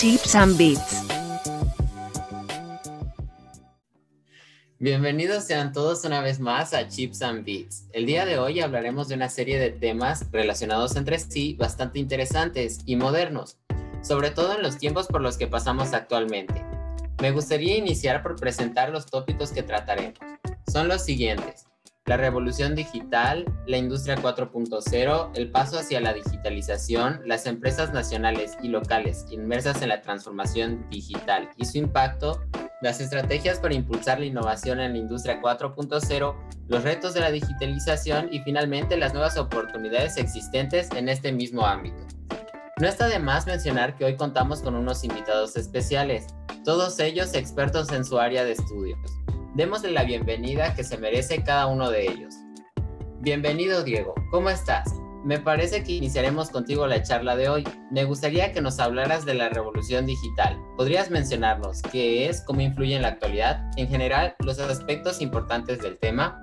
Chips and Beats. Bienvenidos sean todos una vez más a Chips and Beats. El día de hoy hablaremos de una serie de temas relacionados entre sí bastante interesantes y modernos, sobre todo en los tiempos por los que pasamos actualmente. Me gustaría iniciar por presentar los tópicos que trataremos. Son los siguientes la revolución digital, la industria 4.0, el paso hacia la digitalización, las empresas nacionales y locales inmersas en la transformación digital y su impacto, las estrategias para impulsar la innovación en la industria 4.0, los retos de la digitalización y finalmente las nuevas oportunidades existentes en este mismo ámbito. No está de más mencionar que hoy contamos con unos invitados especiales, todos ellos expertos en su área de estudios. Démosle la bienvenida que se merece cada uno de ellos. Bienvenido Diego, ¿cómo estás? Me parece que iniciaremos contigo la charla de hoy. Me gustaría que nos hablaras de la revolución digital. ¿Podrías mencionarnos qué es, cómo influye en la actualidad, en general, los aspectos importantes del tema?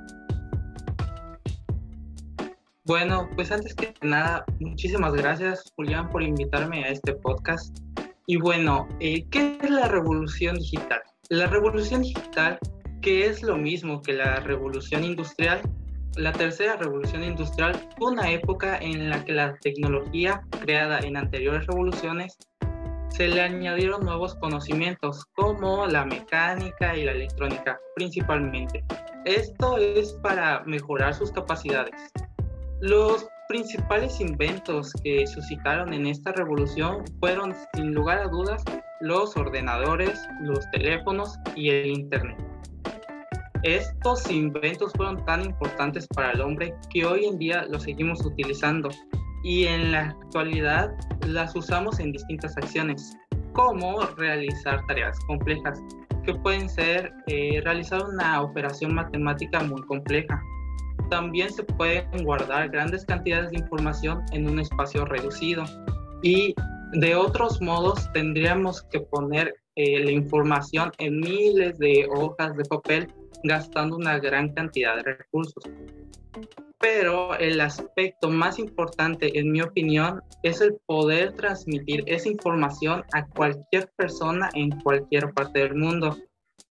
Bueno, pues antes que nada, muchísimas gracias Julián por invitarme a este podcast. Y bueno, eh, ¿qué es la revolución digital? La revolución digital que es lo mismo que la revolución industrial. La tercera revolución industrial fue una época en la que la tecnología creada en anteriores revoluciones se le añadieron nuevos conocimientos como la mecánica y la electrónica principalmente. Esto es para mejorar sus capacidades. Los principales inventos que suscitaron en esta revolución fueron sin lugar a dudas los ordenadores, los teléfonos y el Internet. Estos inventos fueron tan importantes para el hombre que hoy en día los seguimos utilizando y en la actualidad las usamos en distintas acciones, como realizar tareas complejas, que pueden ser eh, realizar una operación matemática muy compleja. También se pueden guardar grandes cantidades de información en un espacio reducido y de otros modos tendríamos que poner eh, la información en miles de hojas de papel gastando una gran cantidad de recursos. Pero el aspecto más importante, en mi opinión, es el poder transmitir esa información a cualquier persona en cualquier parte del mundo.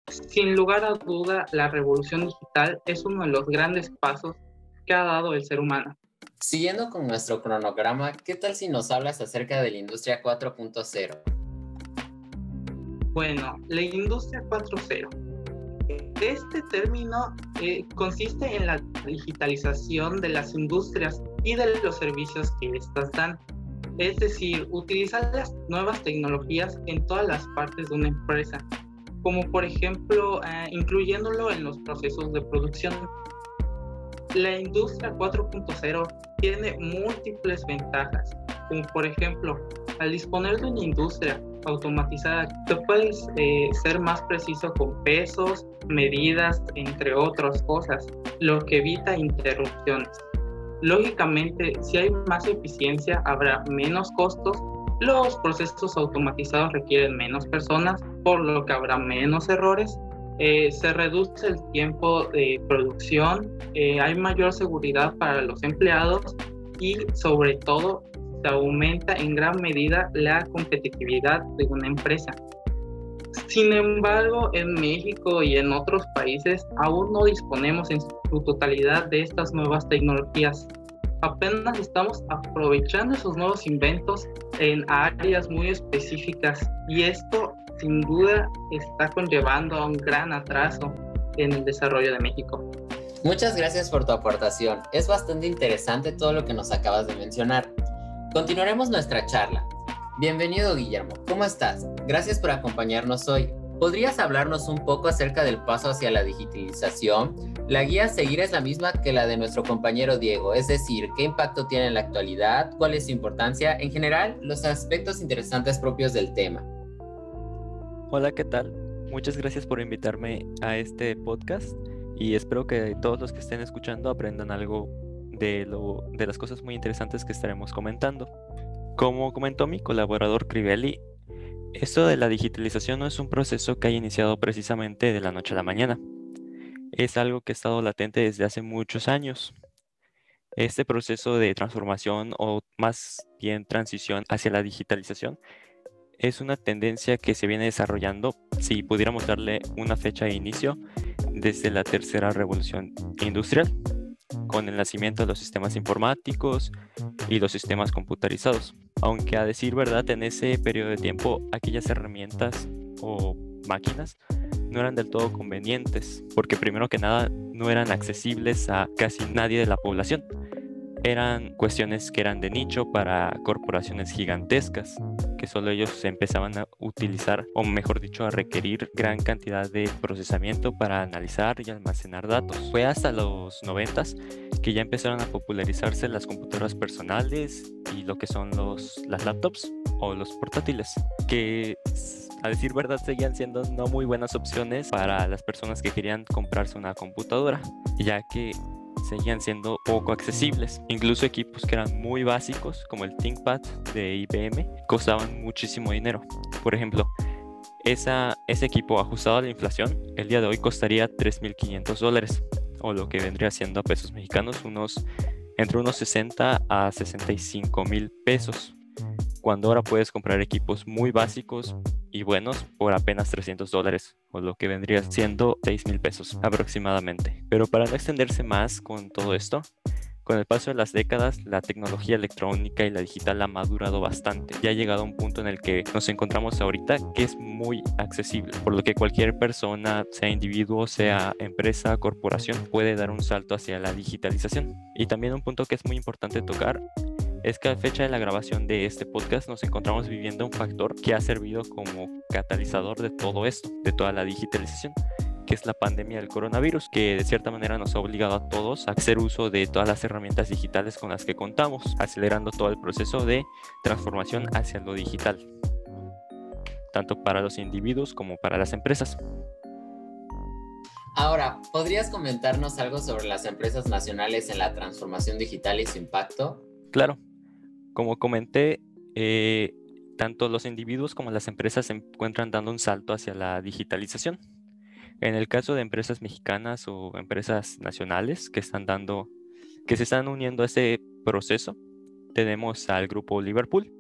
Sin lugar a duda, la revolución digital es uno de los grandes pasos que ha dado el ser humano. Siguiendo con nuestro cronograma, ¿qué tal si nos hablas acerca de la industria 4.0? Bueno, la industria 4.0 este término eh, consiste en la digitalización de las industrias y de los servicios que éstas dan. Es decir, utilizar las nuevas tecnologías en todas las partes de una empresa, como por ejemplo eh, incluyéndolo en los procesos de producción. La industria 4.0 tiene múltiples ventajas, como por ejemplo, al disponer de una industria automatizada, tú puedes eh, ser más preciso con pesos, medidas, entre otras cosas, lo que evita interrupciones. Lógicamente, si hay más eficiencia, habrá menos costos. Los procesos automatizados requieren menos personas, por lo que habrá menos errores. Eh, se reduce el tiempo de producción, eh, hay mayor seguridad para los empleados y sobre todo se aumenta en gran medida la competitividad de una empresa. Sin embargo, en México y en otros países aún no disponemos en su totalidad de estas nuevas tecnologías. Apenas estamos aprovechando esos nuevos inventos en áreas muy específicas y esto sin duda está conllevando a un gran atraso en el desarrollo de México. Muchas gracias por tu aportación. Es bastante interesante todo lo que nos acabas de mencionar. Continuaremos nuestra charla. Bienvenido Guillermo, ¿cómo estás? Gracias por acompañarnos hoy. ¿Podrías hablarnos un poco acerca del paso hacia la digitalización? La guía a seguir es la misma que la de nuestro compañero Diego, es decir, qué impacto tiene en la actualidad, cuál es su importancia, en general, los aspectos interesantes propios del tema. Hola, ¿qué tal? Muchas gracias por invitarme a este podcast y espero que todos los que estén escuchando aprendan algo de, las cosas muy interesantes que estaremos comentando. Como comentó mi colaborador Crivelli, esto de la digitalización no es un proceso que haya iniciado precisamente de la noche a la mañana. Es algo que ha estado latente desde hace muchos años. Este proceso de transformación o más bien transición hacia la digitalización es una tendencia que se viene desarrollando, si pudiéramos darle una fecha de inicio, desde la tercera revolución industrial, con el nacimiento de los sistemas informáticos y los sistemas computarizados. Aunque a decir verdad, en ese periodo de tiempo, aquellas herramientas o máquinas no eran del todo convenientes, porque primero que nada no eran accesibles a casi nadie de la población. Eran cuestiones que eran de nicho para corporaciones gigantescas, que solo ellos empezaban a utilizar, o mejor dicho, a requerir gran cantidad de procesamiento para analizar y almacenar datos. Fue hasta los 90 que ya empezaron a popularizarse las computadoras personales y lo que son los, las laptops o los portátiles, que a decir verdad seguían siendo no muy buenas opciones para las personas que querían comprarse una computadora, ya que seguían siendo poco accesibles. Incluso equipos que eran muy básicos, como el ThinkPad de IBM, costaban muchísimo dinero. Por ejemplo, esa, ese equipo ajustado a la inflación, el día de hoy costaría 3.500 dólares, o lo que vendría siendo a pesos mexicanos, unos entre unos 60 a 65 mil pesos cuando ahora puedes comprar equipos muy básicos y buenos por apenas 300 dólares, lo que vendría siendo 6 mil pesos aproximadamente. Pero para no extenderse más con todo esto, con el paso de las décadas, la tecnología electrónica y la digital ha madurado bastante y ha llegado a un punto en el que nos encontramos ahorita que es muy accesible, por lo que cualquier persona, sea individuo, sea empresa, corporación, puede dar un salto hacia la digitalización. Y también un punto que es muy importante tocar es que a fecha de la grabación de este podcast nos encontramos viviendo un factor que ha servido como catalizador de todo esto, de toda la digitalización que es la pandemia del coronavirus, que de cierta manera nos ha obligado a todos a hacer uso de todas las herramientas digitales con las que contamos, acelerando todo el proceso de transformación hacia lo digital, tanto para los individuos como para las empresas. Ahora, ¿podrías comentarnos algo sobre las empresas nacionales en la transformación digital y su impacto? Claro, como comenté, eh, tanto los individuos como las empresas se encuentran dando un salto hacia la digitalización. En el caso de empresas mexicanas o empresas nacionales que están dando, que se están uniendo a este proceso, tenemos al grupo Liverpool,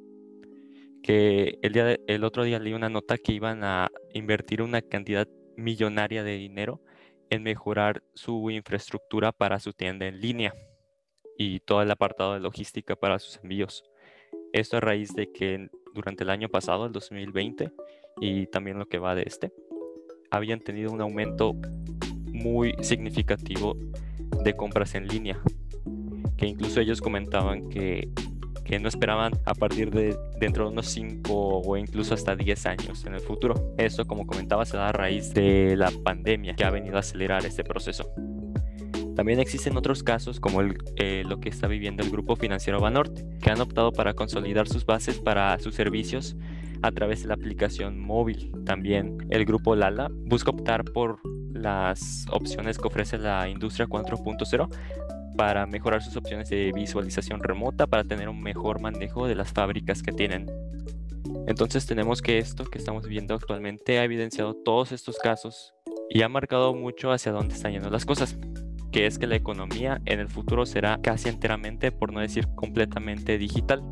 que el, día el otro día leí una nota que iban a invertir una cantidad millonaria de dinero en mejorar su infraestructura para su tienda en línea y todo el apartado de logística para sus envíos. Esto a raíz de que durante el año pasado, el 2020, y también lo que va de este, habían tenido un aumento muy significativo de compras en línea, que incluso ellos comentaban que, que no esperaban a partir de dentro de unos 5 o incluso hasta 10 años en el futuro. Esto, como comentaba, se da a raíz de la pandemia que ha venido a acelerar este proceso. También existen otros casos como eh, lo que está viviendo el grupo financiero Banorte, que han optado para consolidar sus bases para sus servicios a través de la aplicación móvil. También el grupo Lala busca optar por las opciones que ofrece la industria 4.0 para mejorar sus opciones de visualización remota, para tener un mejor manejo de las fábricas que tienen. Entonces tenemos que esto que estamos viendo actualmente ha evidenciado todos estos casos y ha marcado mucho hacia dónde están yendo las cosas que es que la economía en el futuro será casi enteramente, por no decir completamente digital.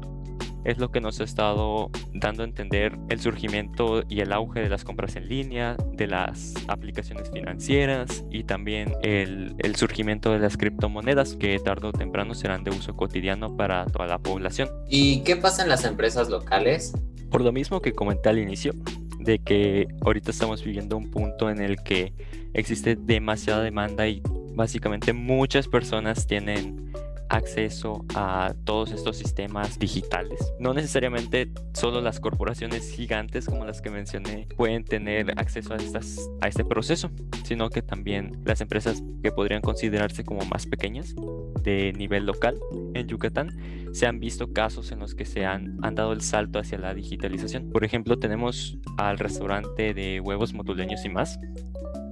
Es lo que nos ha estado dando a entender el surgimiento y el auge de las compras en línea, de las aplicaciones financieras y también el, el surgimiento de las criptomonedas que tarde o temprano serán de uso cotidiano para toda la población. ¿Y qué pasa en las empresas locales? Por lo mismo que comenté al inicio, de que ahorita estamos viviendo un punto en el que existe demasiada demanda y básicamente muchas personas tienen acceso a todos estos sistemas digitales. No necesariamente solo las corporaciones gigantes como las que mencioné pueden tener acceso a, estas, a este proceso, sino que también las empresas que podrían considerarse como más pequeñas de nivel local en Yucatán se han visto casos en los que se han, han dado el salto hacia la digitalización. Por ejemplo, tenemos al restaurante de huevos motuleños y más,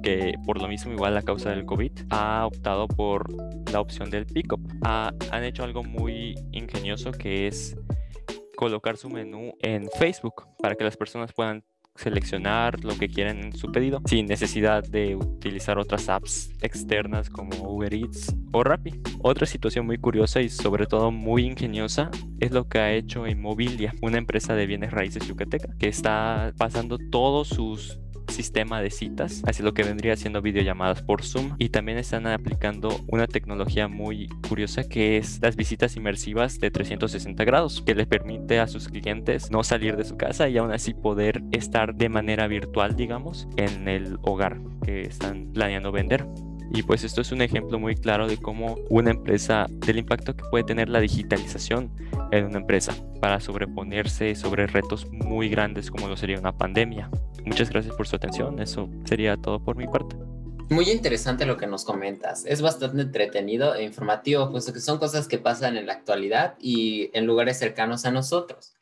que por lo mismo, igual a causa del COVID, ha optado por la opción del pickup. han hecho algo muy ingenioso que es colocar su menú en Facebook para que las personas puedan seleccionar lo que quieren en su pedido sin necesidad de utilizar otras apps externas como Uber Eats o Rappi. Otra situación muy curiosa y sobre todo muy ingeniosa es lo que ha hecho Inmobilia, una empresa de bienes raíces yucateca, que está pasando todos sus sistema de citas, así lo que vendría siendo videollamadas por Zoom y también están aplicando una tecnología muy curiosa que es las visitas inmersivas de 360 grados, que les permite a sus clientes no salir de su casa y aún así poder estar de manera virtual, digamos, en el hogar que están planeando vender. Y pues esto es un ejemplo muy claro de cómo una empresa, del impacto que puede tener la digitalización en una empresa para sobreponerse sobre retos muy grandes como lo sería una pandemia. Muchas gracias por su atención, eso sería todo por mi parte. Muy interesante lo que nos comentas. Es bastante entretenido e informativo, puesto que son cosas que pasan en la actualidad y en lugares cercanos a nosotros.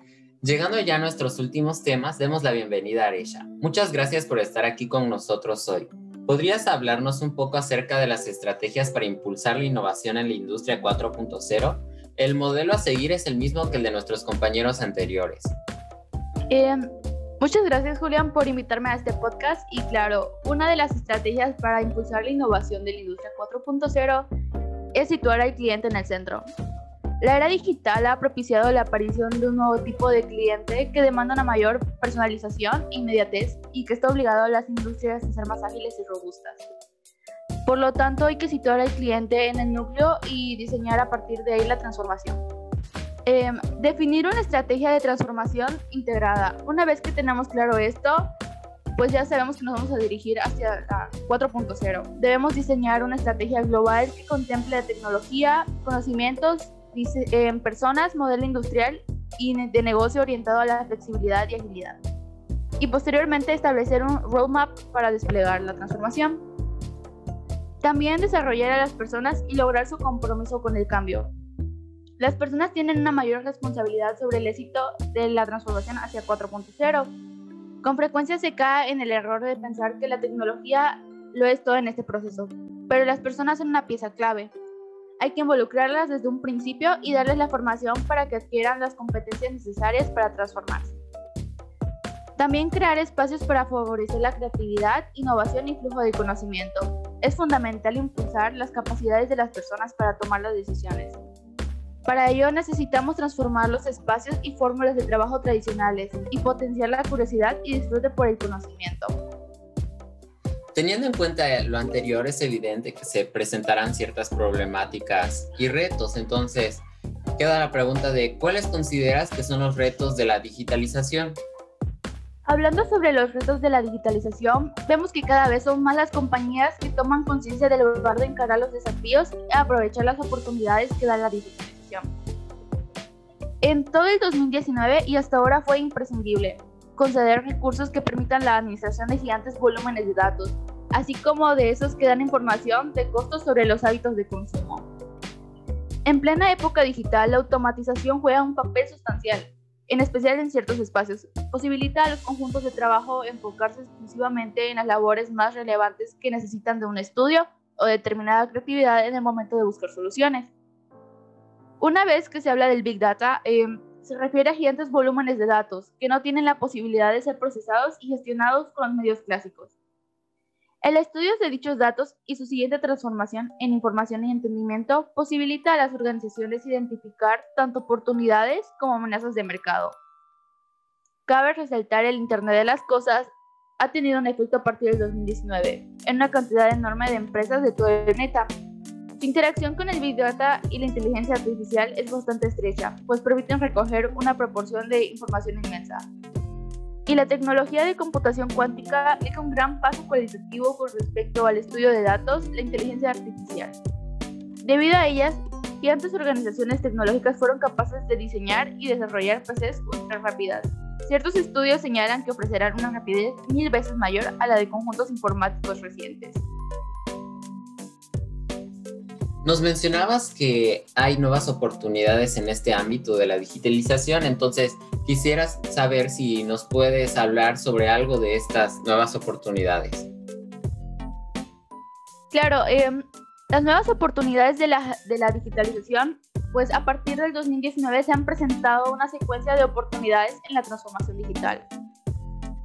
Llegando ya a nuestros últimos temas, demos la bienvenida a Aresha. Muchas gracias por estar aquí con nosotros hoy. ¿Podrías hablarnos un poco acerca de las estrategias para impulsar la innovación en la industria 4.0? El modelo a seguir es el mismo que el de nuestros compañeros anteriores. Em, muchas gracias Julián por invitarme a este podcast y claro, una de las estrategias para impulsar la innovación de la industria 4.0 es situar al cliente en el centro. La era digital ha propiciado la aparición de un nuevo tipo de cliente que demanda una mayor personalización e inmediatez y que está obligado a las industrias a ser más ágiles y robustas. Por lo tanto, hay que situar al cliente en el núcleo y diseñar a partir de ahí la transformación. Em, definir una estrategia de transformación integrada. Una vez que tenemos claro esto, pues ya sabemos que nos vamos a dirigir hacia la 4.0. Debemos diseñar una estrategia global que contemple tecnología, conocimientos en personas, modelo industrial y de negocio orientado a la flexibilidad y agilidad. Y posteriormente establecer un roadmap para desplegar la transformación. También desarrollar a las personas y lograr su compromiso con el cambio. Las personas tienen una mayor responsabilidad sobre el éxito de la transformación hacia 4.0. Con frecuencia se cae en el error de pensar que la tecnología lo es todo en este proceso, pero las personas son una pieza clave. Hay que involucrarlas desde un principio y darles la formación para que adquieran las competencias necesarias para transformarse. También crear espacios para favorecer la creatividad, innovación y flujo de conocimiento. Es fundamental impulsar las capacidades de las personas para tomar las decisiones. Para ello necesitamos transformar los espacios y fórmulas de trabajo tradicionales y potenciar la curiosidad y disfrute por el conocimiento. Teniendo en cuenta lo anterior, es evidente que se presentarán ciertas problemáticas y retos. Entonces, queda la pregunta de ¿cuáles consideras que son los retos de la digitalización? Hablando sobre los retos de la digitalización, vemos que cada vez son más las compañías que toman conciencia del lugar de encarar los desafíos y aprovechar las oportunidades que da la digitalización. En todo el 2019 y hasta ahora fue imprescindible, conceder recursos que permitan la administración de gigantes volúmenes de datos, así como de esos que dan información de costos sobre los hábitos de consumo. En plena época digital, la automatización juega un papel sustancial, en especial en ciertos espacios. Posibilita a los conjuntos de trabajo enfocarse exclusivamente en las labores más relevantes que necesitan de un estudio o determinada creatividad en el momento de buscar soluciones. Una vez que se habla del Big Data, eh, se refiere a gigantes volúmenes de datos que no tienen la posibilidad de ser procesados y gestionados con los medios clásicos. El estudio de dichos datos y su siguiente transformación en información y entendimiento posibilita a las organizaciones identificar tanto oportunidades como amenazas de mercado. Cabe resaltar el Internet de las Cosas ha tenido un efecto a partir del 2019 en una cantidad enorme de empresas de todo el planeta, su interacción con el Big Data y la inteligencia artificial es bastante estrecha, pues permiten recoger una proporción de información inmensa. Y la tecnología de computación cuántica es un gran paso cualitativo con respecto al estudio de datos, la inteligencia artificial. Debido a ellas, gigantes organizaciones tecnológicas fueron capaces de diseñar y desarrollar PCs ultra rápidas. Ciertos estudios señalan que ofrecerán una rapidez mil veces mayor a la de conjuntos informáticos recientes. Nos mencionabas que hay nuevas oportunidades en este ámbito de la digitalización, entonces quisieras saber si nos puedes hablar sobre algo de estas nuevas oportunidades. Claro, em, las nuevas oportunidades de la, de la digitalización, pues a partir del 2019 se han presentado una secuencia de oportunidades en la transformación digital.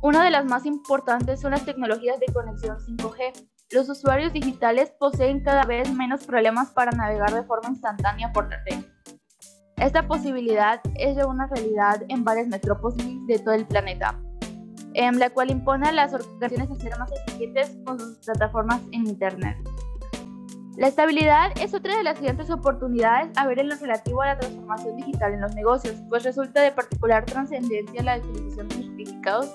Una de las más importantes son las tecnologías de conexión 5G. Los usuarios digitales poseen cada vez menos problemas para navegar de forma instantánea por la red. Esta posibilidad es ya una realidad en varias metrópolis de todo el planeta, en la cual impone a las organizaciones a ser más eficientes con sus plataformas en Internet. La estabilidad es otra de las siguientes oportunidades a ver en lo relativo a la transformación digital en los negocios, pues resulta de particular trascendencia la utilización de certificados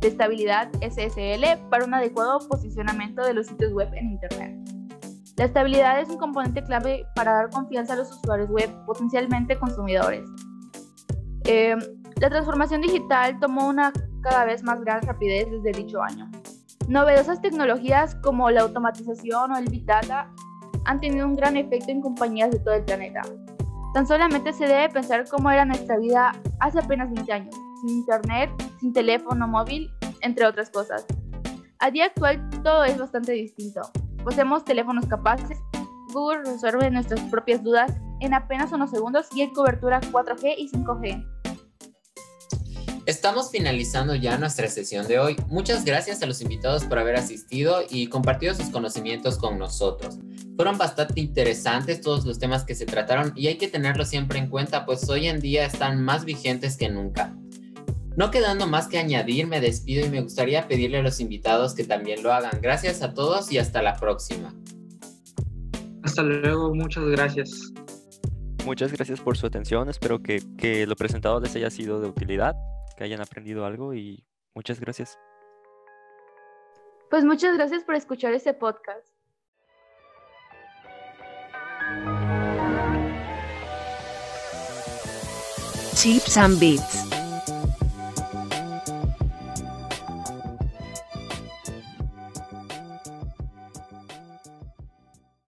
de estabilidad SSL para un adecuado posicionamiento de los sitios web en Internet. La estabilidad es un componente clave para dar confianza a los usuarios web, potencialmente consumidores. Eh, la transformación digital tomó una cada vez más gran rapidez desde dicho año. Novedosas tecnologías como la automatización o el Big Data han tenido un gran efecto en compañías de todo el planeta. Tan solamente se debe pensar cómo era nuestra vida hace apenas 20 años, sin internet, sin teléfono móvil, entre otras cosas. A día actual todo es bastante distinto. Poseemos teléfonos capaces, Google resuelve nuestras propias dudas en apenas unos segundos y hay cobertura 4G y 5G. Estamos finalizando ya nuestra sesión de hoy. Muchas gracias a los invitados por haber asistido y compartido sus conocimientos con nosotros. Fueron bastante interesantes todos los temas que se trataron y hay que tenerlo siempre en cuenta, pues hoy en día están más vigentes que nunca. No quedando más que añadir, me despido y me gustaría pedirle a los invitados que también lo hagan. Gracias a todos y hasta la próxima. Hasta luego, muchas gracias. Muchas gracias por su atención, espero que, que lo presentado les haya sido de utilidad que hayan aprendido algo y muchas gracias. Pues muchas gracias por escuchar este podcast. Chips and Beats.